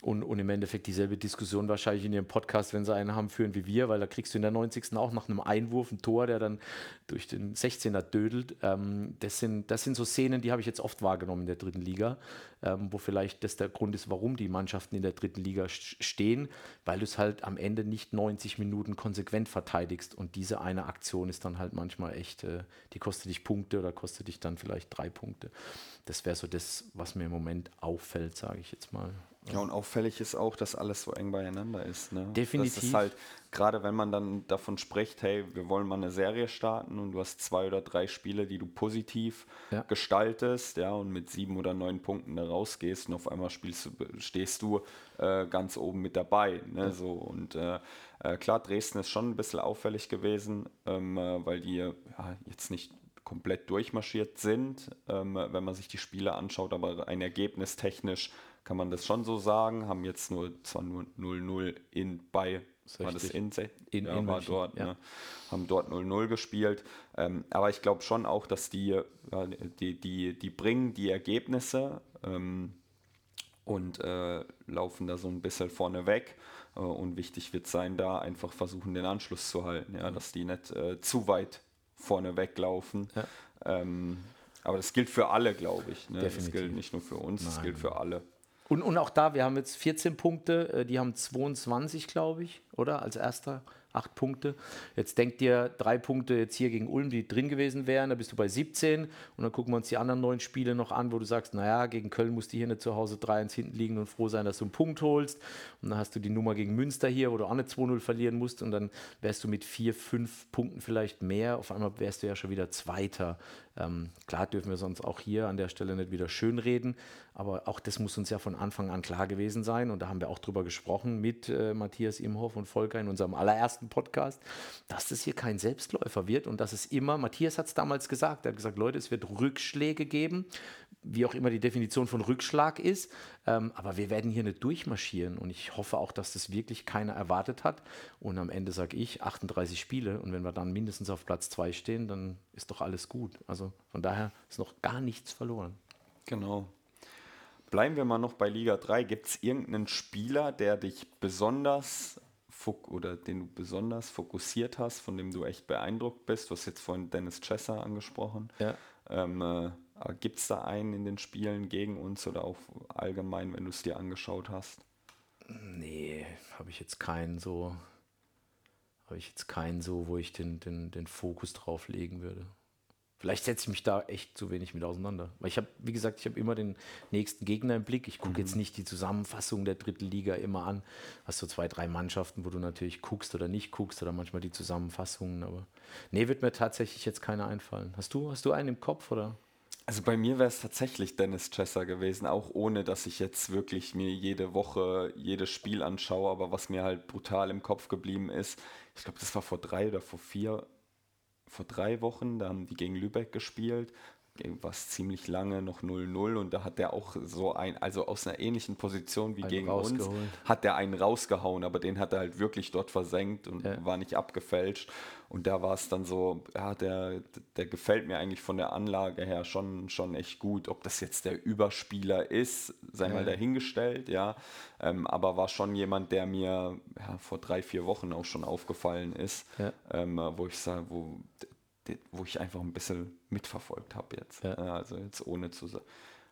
Und, und im Endeffekt dieselbe Diskussion wahrscheinlich in ihrem Podcast, wenn sie einen haben, führen wie wir, weil da kriegst du in der 90. auch nach einem Einwurf ein Tor, der dann durch den 16er dödelt. Ähm, das, sind, das sind so Szenen, die habe ich jetzt oft wahrgenommen in der dritten Liga, ähm, wo vielleicht das der Grund ist, warum die Mannschaften in der dritten Liga stehen, weil du es halt am Ende nicht 90 Minuten konsequent verteidigst. Und diese eine Aktion ist dann halt manchmal echt, äh, die kostet dich Punkte oder kostet dich dann vielleicht drei Punkte. Das wäre so das, was mir im Moment auffällt, sage ich jetzt mal. Ja, und auffällig ist auch, dass alles so eng beieinander ist. Ne? Definitiv. Das ist halt, gerade wenn man dann davon spricht, hey, wir wollen mal eine Serie starten und du hast zwei oder drei Spiele, die du positiv ja. gestaltest, ja, und mit sieben oder neun Punkten da rausgehst und auf einmal spielst du, stehst du äh, ganz oben mit dabei. Ne? Ja. So, und äh, äh, klar, Dresden ist schon ein bisschen auffällig gewesen, ähm, äh, weil die ja, jetzt nicht komplett durchmarschiert sind, ähm, wenn man sich die Spiele anschaut, aber ein Ergebnis technisch kann man das schon so sagen, haben jetzt nur zwar nur 0-0 in bei war das in, in, ja, in war dort, ja. ne? haben dort 0-0 gespielt. Ähm, aber ich glaube schon auch, dass die, die, die, die bringen die Ergebnisse ähm, und äh, laufen da so ein bisschen vorne weg. Äh, und wichtig wird sein, da einfach versuchen, den Anschluss zu halten, ja, dass die nicht äh, zu weit vorne weglaufen. Ja. Ähm, aber das gilt für alle, glaube ich. Ne? Das gilt nicht nur für uns, das gilt für alle. Und, und auch da, wir haben jetzt 14 Punkte, äh, die haben 22, glaube ich, oder? Als erster acht Punkte. Jetzt denkt dir drei Punkte jetzt hier gegen Ulm, die drin gewesen wären, da bist du bei 17 und dann gucken wir uns die anderen neun Spiele noch an, wo du sagst, naja, gegen Köln musst du hier nicht zu Hause 3-1 hinten liegen und froh sein, dass du einen Punkt holst. Und dann hast du die Nummer gegen Münster hier, wo du auch eine 2-0 verlieren musst und dann wärst du mit vier, fünf Punkten vielleicht mehr. Auf einmal wärst du ja schon wieder Zweiter. Ähm, klar dürfen wir sonst auch hier an der Stelle nicht wieder schönreden, aber auch das muss uns ja von Anfang an klar gewesen sein und da haben wir auch drüber gesprochen mit äh, Matthias Imhoff und Volker in unserem allerersten Podcast, dass das hier kein Selbstläufer wird und dass es immer, Matthias hat es damals gesagt, er hat gesagt, Leute, es wird Rückschläge geben, wie auch immer die Definition von Rückschlag ist. Ähm, aber wir werden hier nicht durchmarschieren und ich hoffe auch, dass das wirklich keiner erwartet hat. Und am Ende sage ich 38 Spiele und wenn wir dann mindestens auf Platz 2 stehen, dann ist doch alles gut. Also von daher ist noch gar nichts verloren. Genau. Bleiben wir mal noch bei Liga 3. Gibt es irgendeinen Spieler, der dich besonders oder den du besonders fokussiert hast, von dem du echt beeindruckt bist? Du hast jetzt vorhin Dennis Chesser angesprochen. Ja. Ähm, äh, Gibt es da einen in den Spielen gegen uns oder auch allgemein, wenn du es dir angeschaut hast? Nee, habe ich jetzt keinen so, habe ich jetzt keinen so, wo ich den, den, den Fokus drauf legen würde. Vielleicht setze ich mich da echt zu wenig mit auseinander. Weil ich habe, wie gesagt, ich habe immer den nächsten Gegner im Blick. Ich gucke mhm. jetzt nicht die Zusammenfassung der dritten Liga immer an. Hast so zwei, drei Mannschaften, wo du natürlich guckst oder nicht guckst oder manchmal die Zusammenfassungen. Aber nee, wird mir tatsächlich jetzt keiner einfallen. Hast du, hast du einen im Kopf oder? Also bei mir wäre es tatsächlich Dennis Chesser gewesen, auch ohne dass ich jetzt wirklich mir jede Woche jedes Spiel anschaue, aber was mir halt brutal im Kopf geblieben ist, ich glaube, das war vor drei oder vor vier, vor drei Wochen, da haben die gegen Lübeck gespielt, was ziemlich lange noch 0-0 und da hat der auch so ein, also aus einer ähnlichen Position wie einen gegen uns, hat der einen rausgehauen, aber den hat er halt wirklich dort versenkt und ja. war nicht abgefälscht. Und da war es dann so, ja, der, der gefällt mir eigentlich von der Anlage her schon, schon echt gut. Ob das jetzt der Überspieler ist, sei ja. mal dahingestellt, ja. Ähm, aber war schon jemand, der mir ja, vor drei, vier Wochen auch schon aufgefallen ist, ja. ähm, wo ich sage, wo, wo ich einfach ein bisschen mitverfolgt habe jetzt. Also jetzt ohne zu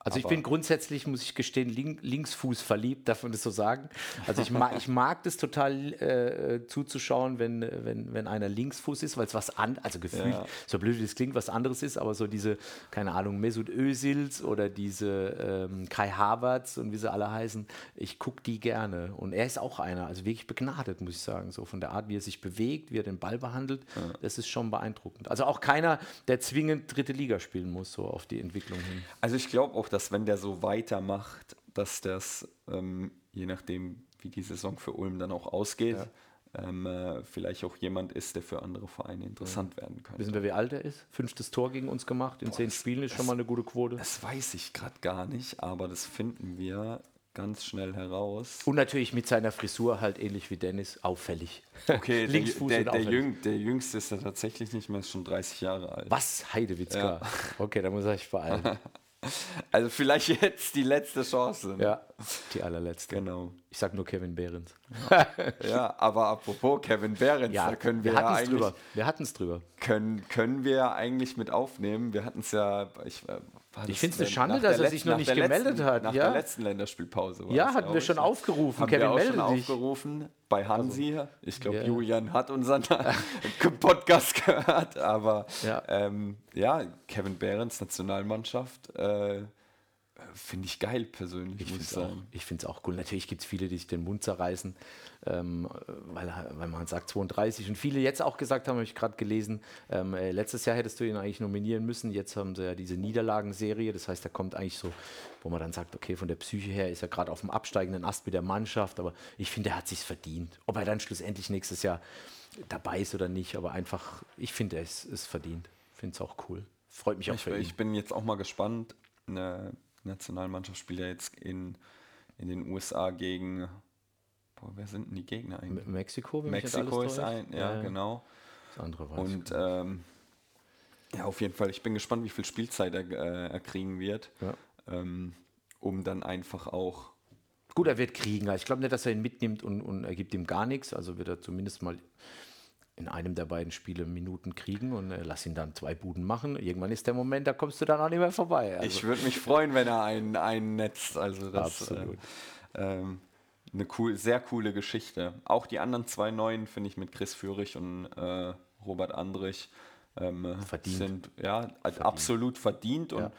also ich bin grundsätzlich, muss ich gestehen, Link, Linksfuß verliebt, darf man das so sagen. Also ich mag, ich mag das total äh, zuzuschauen, wenn, wenn, wenn einer Linksfuß ist, weil es was an, also gefühlt, ja. so blöd wie es klingt, was anderes ist, aber so diese, keine Ahnung, Mesut Özils oder diese ähm, Kai Havertz und wie sie alle heißen, ich gucke die gerne. Und er ist auch einer, also wirklich begnadet, muss ich sagen, so von der Art, wie er sich bewegt, wie er den Ball behandelt, ja. das ist schon beeindruckend. Also auch keiner, der zwingend dritte Liga spielen muss, so auf die Entwicklung hin. Also ich glaube auch, dass wenn der so weitermacht, dass das, ähm, je nachdem, wie die Saison für Ulm dann auch ausgeht, ja. ähm, äh, vielleicht auch jemand ist, der für andere Vereine interessant ja. werden könnte. Wissen wir, wie alt er ist? Fünftes Tor gegen uns gemacht, in Boah, zehn Spielen ist das, schon mal eine gute Quote. Das weiß ich gerade gar nicht, aber das finden wir ganz schnell heraus. Und natürlich mit seiner Frisur halt ähnlich wie Dennis, auffällig. Okay, Linksfuß der, der, der, Jüng, der, Jüngste ist ja tatsächlich nicht mehr, ist schon 30 Jahre alt. Was? Heidewitzka. Ja. Okay, da muss ich vor allem. Also vielleicht jetzt die letzte Chance. Ne? Ja, die allerletzte. Genau. Ich sag nur Kevin Behrens. ja, aber apropos Kevin Behrens, ja, da können wir, wir ja eigentlich... Drüber. Wir hatten es drüber. Können, können wir ja eigentlich mit aufnehmen. Wir hatten es ja... Ich, äh, ich finde es eine Schande, dass er sich noch nicht gemeldet letzten, hat. Nach ja? der letzten Länderspielpause. Ja, hatten wir schon aufgerufen. Haben Kevin, wir auch schon dich. aufgerufen bei Hansi. Also, ich glaube, yeah. Julian hat unseren Podcast gehört. Aber ja, ähm, ja Kevin Behrens, Nationalmannschaft. Äh, Finde ich geil persönlich, ich muss ich sagen. Auch, ich finde es auch cool. Natürlich gibt es viele, die sich den Mund zerreißen, ähm, weil, weil man sagt 32 und viele jetzt auch gesagt haben, habe ich gerade gelesen, ähm, äh, letztes Jahr hättest du ihn eigentlich nominieren müssen. Jetzt haben sie ja diese Niederlagenserie, das heißt, da kommt eigentlich so, wo man dann sagt, okay, von der Psyche her ist er gerade auf dem absteigenden Ast mit der Mannschaft, aber ich finde, er hat sich verdient. Ob er dann schlussendlich nächstes Jahr dabei ist oder nicht, aber einfach, ich finde, er ist, ist verdient. Finde es auch cool. Freut mich auch ich, für ihn. Ich bin jetzt auch mal gespannt. Nationalmannschaft spielt ja jetzt in, in den USA gegen, boah, wer sind denn die Gegner eigentlich? Mexiko, Mexiko ist ein, ja, ja, genau. Das andere weiß Und ähm, ja, auf jeden Fall, ich bin gespannt, wie viel Spielzeit er, äh, er kriegen wird, ja. ähm, um dann einfach auch Gut, er wird kriegen. Also ich glaube nicht, dass er ihn mitnimmt und, und er gibt ihm gar nichts. Also wird er zumindest mal in einem der beiden Spiele Minuten kriegen und äh, lass ihn dann zwei Buden machen. Irgendwann ist der Moment, da kommst du dann auch nicht mehr vorbei. Also. Ich würde mich freuen, wenn er einen, einen netzt. Also das, Absolut. Äh, ähm, eine cool, sehr coole Geschichte. Auch die anderen zwei Neuen finde ich mit Chris Führig und äh, Robert Andrich ähm, verdient. sind ja verdient. absolut verdient und ja.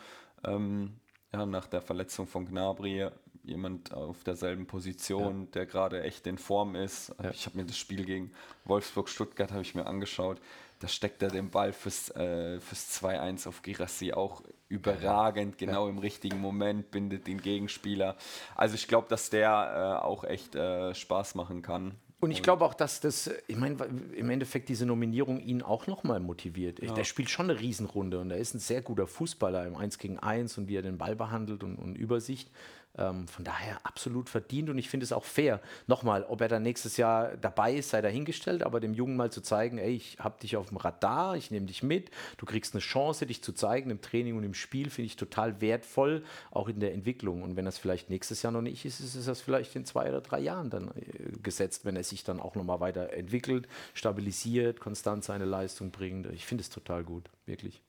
Ähm, ja, nach der Verletzung von Gnabry jemand auf derselben Position, ja. der gerade echt in Form ist. Ja. Ich habe mir das Spiel gegen Wolfsburg-Stuttgart habe ich mir angeschaut. Da steckt er den Ball fürs, äh, fürs 2-1 auf Girassi auch überragend, genau ja. im richtigen Moment, bindet den Gegenspieler. Also ich glaube, dass der äh, auch echt äh, Spaß machen kann. Und ich glaube auch, dass das, ich meine, im Endeffekt diese Nominierung ihn auch nochmal motiviert. Ja. Der spielt schon eine Riesenrunde und er ist ein sehr guter Fußballer im 1 gegen 1 und wie er den Ball behandelt und, und Übersicht. Ähm, von daher absolut verdient und ich finde es auch fair. Nochmal, ob er dann nächstes Jahr dabei ist, sei dahingestellt, aber dem Jungen mal zu zeigen, ey, ich habe dich auf dem Radar, ich nehme dich mit, du kriegst eine Chance, dich zu zeigen im Training und im Spiel, finde ich total wertvoll, auch in der Entwicklung. Und wenn das vielleicht nächstes Jahr noch nicht ist, ist das vielleicht in zwei oder drei Jahren dann äh, gesetzt, wenn er sich dann auch nochmal weiter entwickelt, stabilisiert, konstant seine Leistung bringt. Ich finde es total gut, wirklich.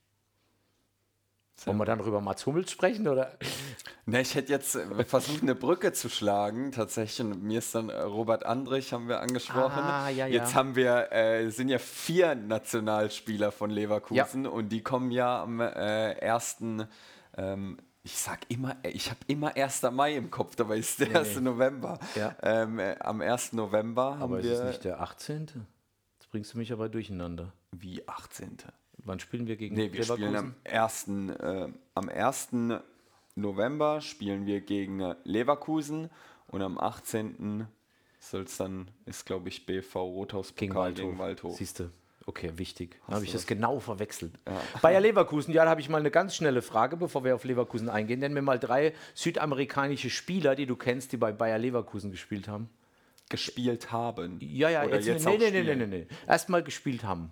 Wollen wir dann über Mats Hummels sprechen? Oder? Ne, ich hätte jetzt äh, versucht, eine Brücke zu schlagen. Tatsächlich, und mir ist dann äh, Robert Andrich, haben wir angesprochen. Ah, ja, ja. Jetzt haben wir, äh, sind ja vier Nationalspieler von Leverkusen ja. und die kommen ja am äh, 1. Ähm, ich sag immer, äh, ich habe immer 1. Mai im Kopf, dabei ist der nee, 1. Nee. November. Ja. Ähm, äh, am 1. November haben aber wir. Aber ist es nicht der 18.? Jetzt bringst du mich aber durcheinander. Wie 18.? Wann spielen wir gegen nee, wir Leverkusen? Spielen am 1. Äh, am 1. November spielen wir gegen Leverkusen und am 18. soll es dann, ist glaube ich BV Rothaus gegen Waldhof. Waldhof. Siehst du. Okay, wichtig. Habe ich das genau verwechselt. Ja. Bayer Leverkusen, ja, da habe ich mal eine ganz schnelle Frage, bevor wir auf Leverkusen eingehen. Nenn mir mal drei südamerikanische Spieler, die du kennst, die bei Bayer Leverkusen gespielt haben. Gespielt haben? Ja, ja, Oder jetzt, jetzt nee, nee, nee, nee, nee, nee. Erstmal gespielt haben.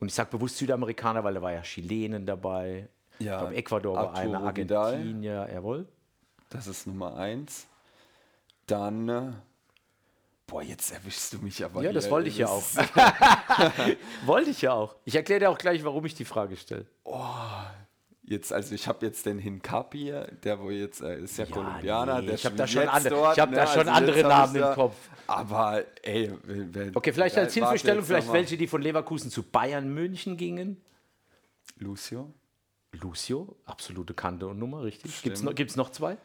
Und ich sage bewusst Südamerikaner, weil da war ja Chilenen dabei. Ja, ich glaube, Ecuador war einer, Argentinier, jawohl. Das ist Nummer eins. Dann, äh, boah, jetzt erwischst du mich aber. Ja, das wollte ich ja auch. wollte ich ja auch. Ich erkläre dir auch gleich, warum ich die Frage stelle. Oh, Jetzt, also ich habe jetzt den Hinkapi, der wo jetzt äh, ist ja, ja Kolumbianer, nee, der ich habe da schon, andere, dort, ich hab ne? da schon also andere Namen im Kopf. Aber ey, wer, okay, vielleicht als Hilfestellung, vielleicht welche, die von Leverkusen zu Bayern München gingen. Lucio. Lucio, absolute Kante und Nummer, richtig. Gibt es noch, noch zwei?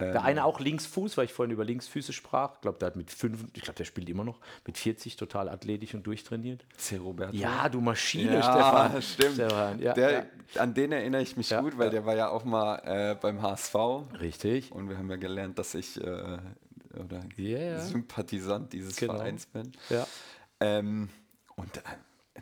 Der ähm. eine auch Linksfuß, weil ich vorhin über Linksfüße sprach. Ich glaube, der hat mit fünf, ich glaube, der spielt immer noch mit 40 total athletisch und durchtrainiert. C. Roberto. Ja, du Maschine, ja, Stefan. Stimmt. Stefan. Ja, der, ja. An den erinnere ich mich ja, gut, weil der war ja auch mal äh, beim HSV. Richtig. Und wir haben ja gelernt, dass ich äh, oder yeah. Sympathisant dieses genau. Vereins bin. Ja. Ähm, und äh,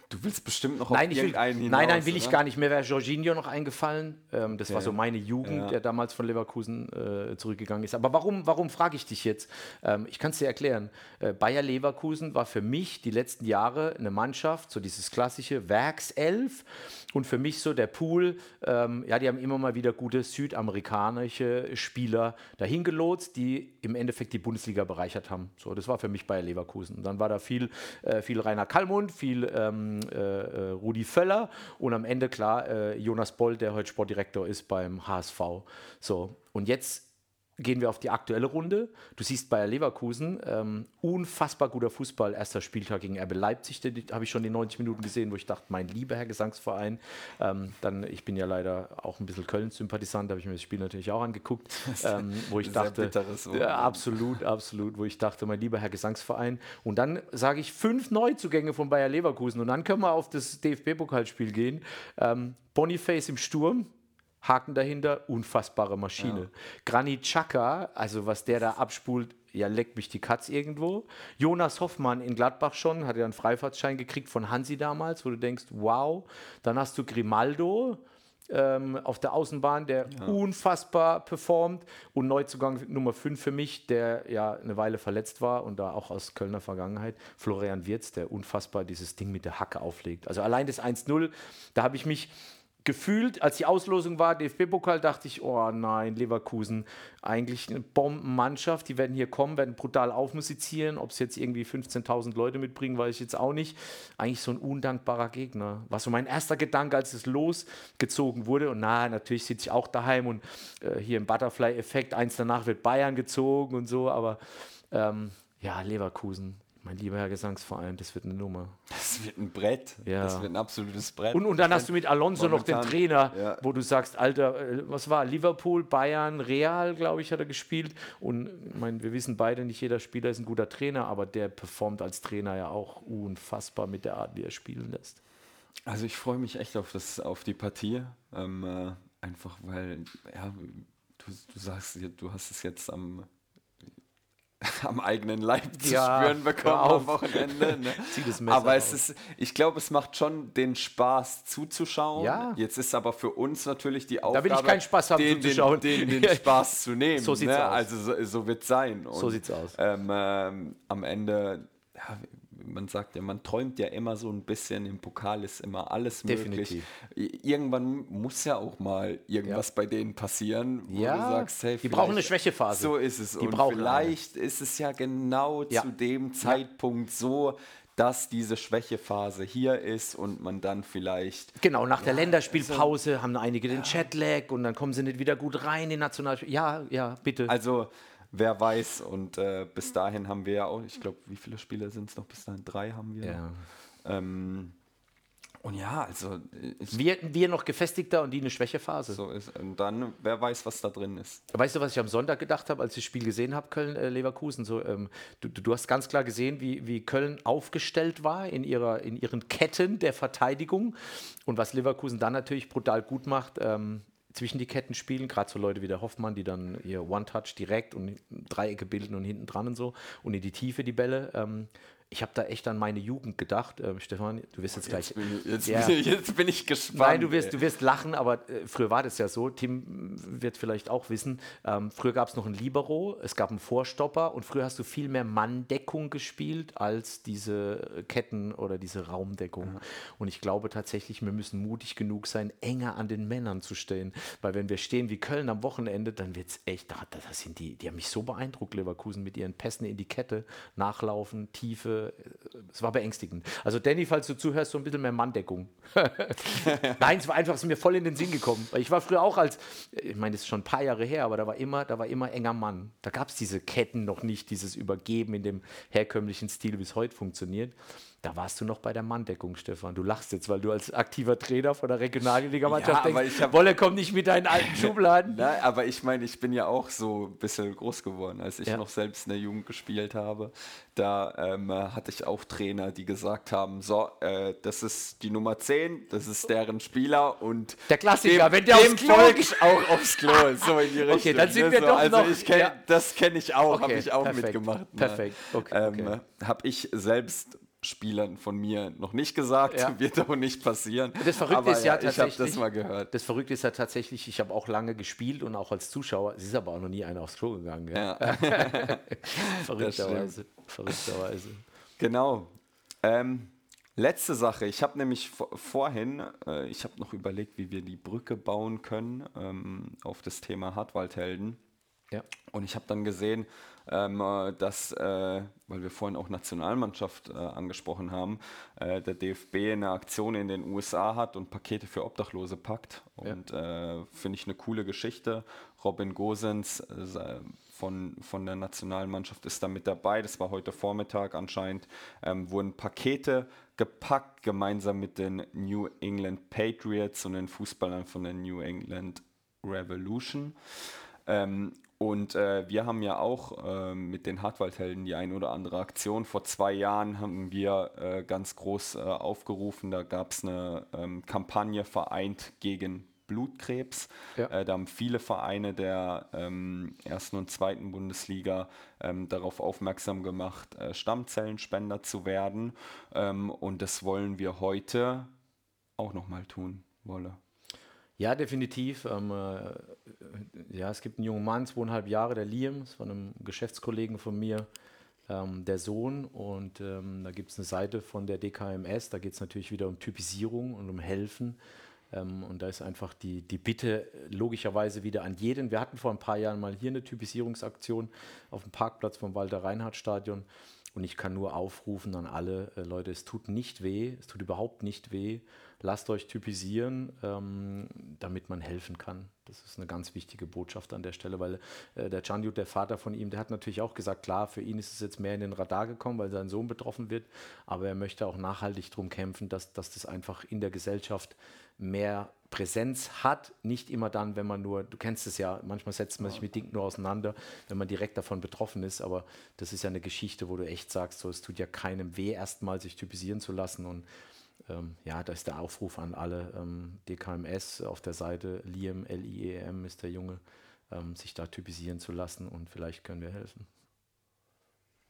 Du willst bestimmt noch nein, auf ich will, hinaus, Nein, nein, will oder? ich gar nicht. Mir wäre Jorginho noch eingefallen. Ähm, das okay. war so meine Jugend, ja. der damals von Leverkusen äh, zurückgegangen ist. Aber warum, warum frage ich dich jetzt? Ähm, ich kann es dir erklären. Äh, Bayer Leverkusen war für mich die letzten Jahre eine Mannschaft, so dieses klassische Werkself. Und für mich so der Pool, ähm, ja, die haben immer mal wieder gute südamerikanische Spieler dahin gelotst, die im Endeffekt die Bundesliga bereichert haben. So, das war für mich Bayer Leverkusen. Und dann war da viel, äh, viel Rainer Kallmund, viel ähm, ähm, äh, äh, Rudi Völler und am Ende klar äh, Jonas Boll, der heute Sportdirektor ist beim HSV. So, und jetzt gehen wir auf die aktuelle Runde. Du siehst Bayer Leverkusen, ähm, unfassbar guter Fußball, erster Spieltag gegen RB Leipzig, den habe ich schon die 90 Minuten gesehen, wo ich dachte, mein lieber Herr Gesangsverein. Ähm, dann, ich bin ja leider auch ein bisschen Köln-Sympathisant, habe ich mir das Spiel natürlich auch angeguckt, ähm, wo ich dachte, ja, absolut, absolut, wo ich dachte, mein lieber Herr Gesangsverein. Und dann sage ich fünf Neuzugänge von Bayer Leverkusen und dann können wir auf das DFB-Pokalspiel gehen. Ähm, Boniface im Sturm, Haken dahinter, unfassbare Maschine. Ja. Granit Xhaka, also was der da abspult, ja, leckt mich die Katz irgendwo. Jonas Hoffmann in Gladbach schon, hat ja einen Freifahrtschein gekriegt von Hansi damals, wo du denkst, wow. Dann hast du Grimaldo ähm, auf der Außenbahn, der ja. unfassbar performt. Und Neuzugang Nummer 5 für mich, der ja eine Weile verletzt war und da auch aus Kölner Vergangenheit, Florian Wirz, der unfassbar dieses Ding mit der Hacke auflegt. Also allein das 1-0, da habe ich mich gefühlt, als die Auslosung war, DFB-Pokal, dachte ich, oh nein, Leverkusen, eigentlich eine Bombenmannschaft, die werden hier kommen, werden brutal aufmusizieren, ob es jetzt irgendwie 15.000 Leute mitbringen, weiß ich jetzt auch nicht. Eigentlich so ein undankbarer Gegner. War so mein erster Gedanke, als es losgezogen wurde und na, natürlich sitze ich auch daheim und äh, hier im Butterfly-Effekt, eins danach wird Bayern gezogen und so, aber ähm, ja, Leverkusen, mein lieber Herr Gesangsverein, das wird eine Nummer. Das wird ein Brett. Ja. Das wird ein absolutes Brett. Und, und dann hast du mit Alonso noch den Momentan, Trainer, ja. wo du sagst, Alter, äh, was war? Liverpool, Bayern, Real, glaube ich, hat er gespielt. Und ich meine, wir wissen beide, nicht jeder Spieler ist ein guter Trainer, aber der performt als Trainer ja auch unfassbar mit der Art, wie er spielen lässt. Also ich freue mich echt auf, das, auf die Partie. Ähm, äh, einfach weil, ja, du, du sagst, du hast es jetzt am, am eigenen Leib zu Ja, spüren bekommen auf. am Wochenende. Ne? Aber es raus. ist, ich glaube, es macht schon den Spaß zuzuschauen. Ja. Jetzt ist aber für uns natürlich die Da Aufgabe, will ich keinen Spaß haben, den, zuzuschauen. Den, den, den Spaß zu nehmen. So sieht's ne? aus. Also so, so wird es sein. Und, So sieht's aus. Ähm, ähm, am Ende, ja, man sagt ja, man träumt ja immer so ein bisschen, im Pokal ist immer alles Definitiv. möglich. Irgendwann muss ja auch mal irgendwas bei denen passieren, wo Ja, du sagst, hey, die brauchen eine Schwächephase. So ist es. Die Und vielleicht ist es ja genau Ja. zu dem Zeitpunkt so, dass diese Schwächephase hier ist und man dann vielleicht Genau, nach der Länderspielpause haben einige den Chatlag und dann kommen sie nicht wieder gut rein in Nationalspiel. Ja, ja, bitte. Also, wer weiß. Und äh, bis dahin haben wir ja auch, ich glaube, wie viele Spiele sind es noch? Bis dahin drei haben wir. ja. Ähm, und ja, also äh, wir, wir noch gefestigter und die eine Schwächephase. so ist. Und dann, wer weiß, was da drin ist. Weißt du, was ich am Sonntag gedacht habe, als ich das Spiel gesehen habe, Köln-Leverkusen? so, ähm, du, du du hast ganz klar gesehen, wie, wie Köln aufgestellt war in, ihrer, in ihren Ketten der Verteidigung. Und was Leverkusen dann natürlich brutal gut macht, ähm, zwischen die Ketten spielen, gerade so Leute wie der Hoffmann, die dann ihr One-Touch direkt und Dreiecke bilden und hinten dran und so und in die Tiefe die Bälle. Ähm, ich habe da echt an meine Jugend gedacht. Ähm, Stefan, du wirst jetzt gleich. Jetzt bin ich, jetzt Ja. bin ich, jetzt bin ich gespannt. Nein, du wirst, ey. du wirst lachen, aber äh, früher war das ja so. Tim wird vielleicht auch wissen. Ähm, früher gab es noch einen Libero, es gab einen Vorstopper und früher hast du viel mehr Manndeckung gespielt als diese Ketten- oder diese Raumdeckung. Und ich glaube tatsächlich, wir müssen mutig genug sein, enger an den Männern zu stehen. Weil wenn wir stehen wie Köln am Wochenende, dann wird es echt, da, da sind die, die haben mich so beeindruckt, Leverkusen, mit ihren Pässen in die Kette, Nachlaufen, Tiefe. Es war beängstigend. Also Danny, falls du zuhörst, so ein bisschen mehr Manndeckung. Nein, es war einfach es ist mir voll in den Sinn gekommen. Ich war früher auch als, ich meine, das ist schon ein paar Jahre her, aber da war immer, da war immer enger Mann. Da gab es diese Ketten noch nicht, dieses Übergeben in dem herkömmlichen Stil, wie es heute funktioniert. Da warst du noch bei der Manndeckung, Stefan. Du lachst jetzt, weil du als aktiver Trainer von der Regionalligamannschaft Ja, denkst, ich hab- Wolle kommt nicht mit deinen alten Schubladen. Nein, aber ich meine, ich bin ja auch so ein bisschen groß geworden, als ich Ja. noch selbst in der Jugend gespielt habe. Da ähm, äh, hatte ich auch Trainer, die gesagt haben, so, äh, das ist die Nummer 10, das ist deren Spieler und Der Klassiker, dem, wenn der aufs Klo geht. ich auch aufs Klo, so in die Richtung. dann sind ne, wir so. doch also noch- kenn, ja. Das kenne ich auch, habe Okay, ich auch perfekt, mitgemacht. ne. perfekt, okay, okay. Ähm, habe ich selbst Spielern von mir noch nicht gesagt, Ja. wird auch nicht passieren. Das Verrückte aber ist ja ich habe das tatsächlich- mal gehört. Das Verrückte ist ja tatsächlich, ich habe auch lange gespielt und auch als Zuschauer, es ist aber auch noch nie einer aufs Klo gegangen. Gell? Ja. Verrückterweise. Verrückterweise. Genau. Ähm, letzte Sache. Ich habe nämlich vor, vorhin, äh, ich habe noch überlegt, wie wir die Brücke bauen können ähm, auf das Thema Hartwaldhelden. Ja. Und ich habe dann gesehen, dass, äh, weil wir vorhin auch Nationalmannschaft äh, angesprochen haben, äh, der DFB eine Aktion in den USA hat und Pakete für Obdachlose packt. Und äh, finde ich eine coole Geschichte. Robin Gosens äh, von, von der Nationalmannschaft ist da mit dabei. Das war heute Vormittag anscheinend. Ähm, wurden Pakete gepackt, gemeinsam mit den New England Patriots und den Fußballern von der New England Revolution. Ähm, und äh, wir haben ja auch ähm, mit den Hartwaldhelden die ein oder andere Aktion. Vor zwei Jahren haben wir äh, ganz groß äh, aufgerufen. Da gab es eine ähm, Kampagne vereint gegen Blutkrebs. Ja. Äh, da haben viele Vereine der ähm, ersten und zweiten Bundesliga ähm, darauf aufmerksam gemacht, äh, Stammzellenspender zu werden. Ähm, und das wollen wir heute auch nochmal tun, Wolle. Ja, definitiv. Ähm, äh, ja, es gibt einen jungen Mann, zweieinhalb Jahre, der Liam, das von einem Geschäftskollegen von mir, ähm, der Sohn. Und ähm, da gibt es eine Seite von der DKMS, da geht es natürlich wieder um Typisierung und um Helfen. Ähm, und da ist einfach die, die Bitte logischerweise wieder an jeden. Wir hatten vor ein paar Jahren mal hier eine Typisierungsaktion auf dem Parkplatz vom Walter-Reinhardt-Stadion. Und ich kann nur aufrufen an alle äh, Leute, es tut nicht weh, es tut überhaupt nicht weh. Lasst euch typisieren, ähm, damit man helfen kann. Das ist eine ganz wichtige Botschaft an der Stelle, weil äh, der Candiut, der Vater von ihm, der hat natürlich auch gesagt, klar, für ihn ist es jetzt mehr in den Radar gekommen, weil sein Sohn betroffen wird, aber er möchte auch nachhaltig darum kämpfen, dass, dass das einfach in der Gesellschaft mehr Präsenz hat, nicht immer dann, wenn man nur, du kennst es ja, manchmal setzt man sich mit Dingen nur auseinander, wenn man direkt davon betroffen ist, aber das ist ja eine Geschichte, wo du echt sagst, so, es tut ja keinem weh, erstmal sich typisieren zu lassen. Und ähm, ja, da ist der Aufruf an alle ähm, DKMS auf der Seite, Liam, L-I-E-M ist der Junge, ähm, sich da typisieren zu lassen und vielleicht können wir helfen.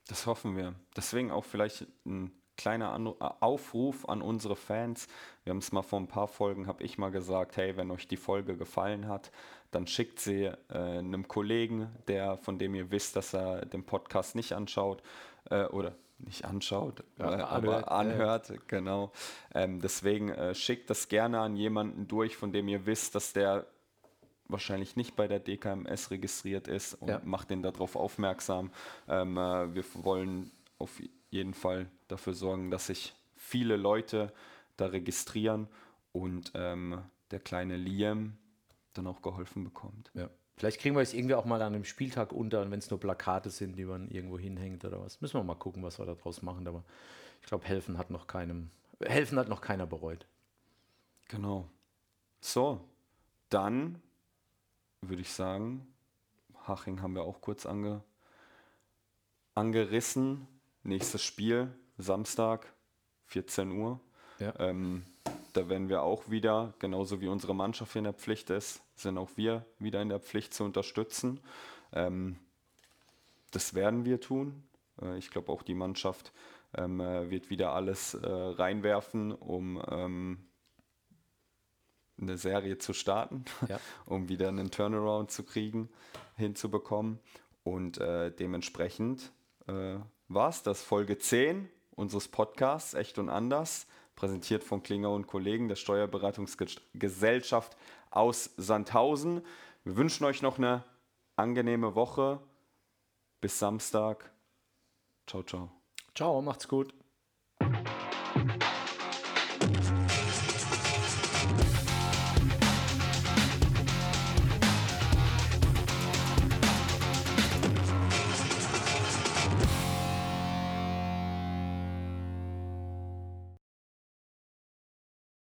Das hoffen wir. Deswegen auch vielleicht ein kleiner äh, Aufruf an unsere Fans. Wir haben es mal vor ein paar Folgen, habe ich mal gesagt, hey, wenn euch die Folge gefallen hat, dann schickt sie äh, einem Kollegen, der von dem ihr wisst, dass er den Podcast nicht anschaut äh, oder nicht anschaut, ja, äh, aber anhört, äh. genau. Ähm, deswegen äh, schickt das gerne an jemanden durch, von dem ihr wisst, dass der wahrscheinlich nicht bei der DKMS registriert ist und ja. macht den darauf aufmerksam. Ähm, äh, wir wollen auf jeden Fall dafür sorgen, dass sich viele Leute da registrieren und ähm, der kleine Liam dann auch geholfen bekommt. Ja. Vielleicht kriegen wir es irgendwie auch mal an einem Spieltag unter, wenn es nur Plakate sind, die man irgendwo hinhängt oder was. Müssen wir mal gucken, was wir daraus machen. Aber ich glaube, helfen hat noch keinem, helfen hat noch keiner bereut. Genau. So, dann würde ich sagen, Haching haben wir auch kurz ange, angerissen. Nächstes Spiel, Samstag, 14 Uhr. Ja. Ähm, da werden wir auch wieder, genauso wie unsere Mannschaft in der Pflicht ist, sind auch wir wieder in der Pflicht zu unterstützen. Ähm, das werden wir tun. Äh, ich glaube, auch die Mannschaft ähm, äh, wird wieder alles äh, reinwerfen, um ähm, eine Serie zu starten, ja. um wieder einen Turnaround zu kriegen, hinzubekommen. Und äh, dementsprechend äh, war es das, Folge 10 unseres Podcasts, Echt und Anders präsentiert von Klinger und Kollegen der Steuerberatungsgesellschaft aus Sandhausen. Wir wünschen euch noch eine angenehme Woche. Bis Samstag. Ciao, ciao. Ciao, macht's gut.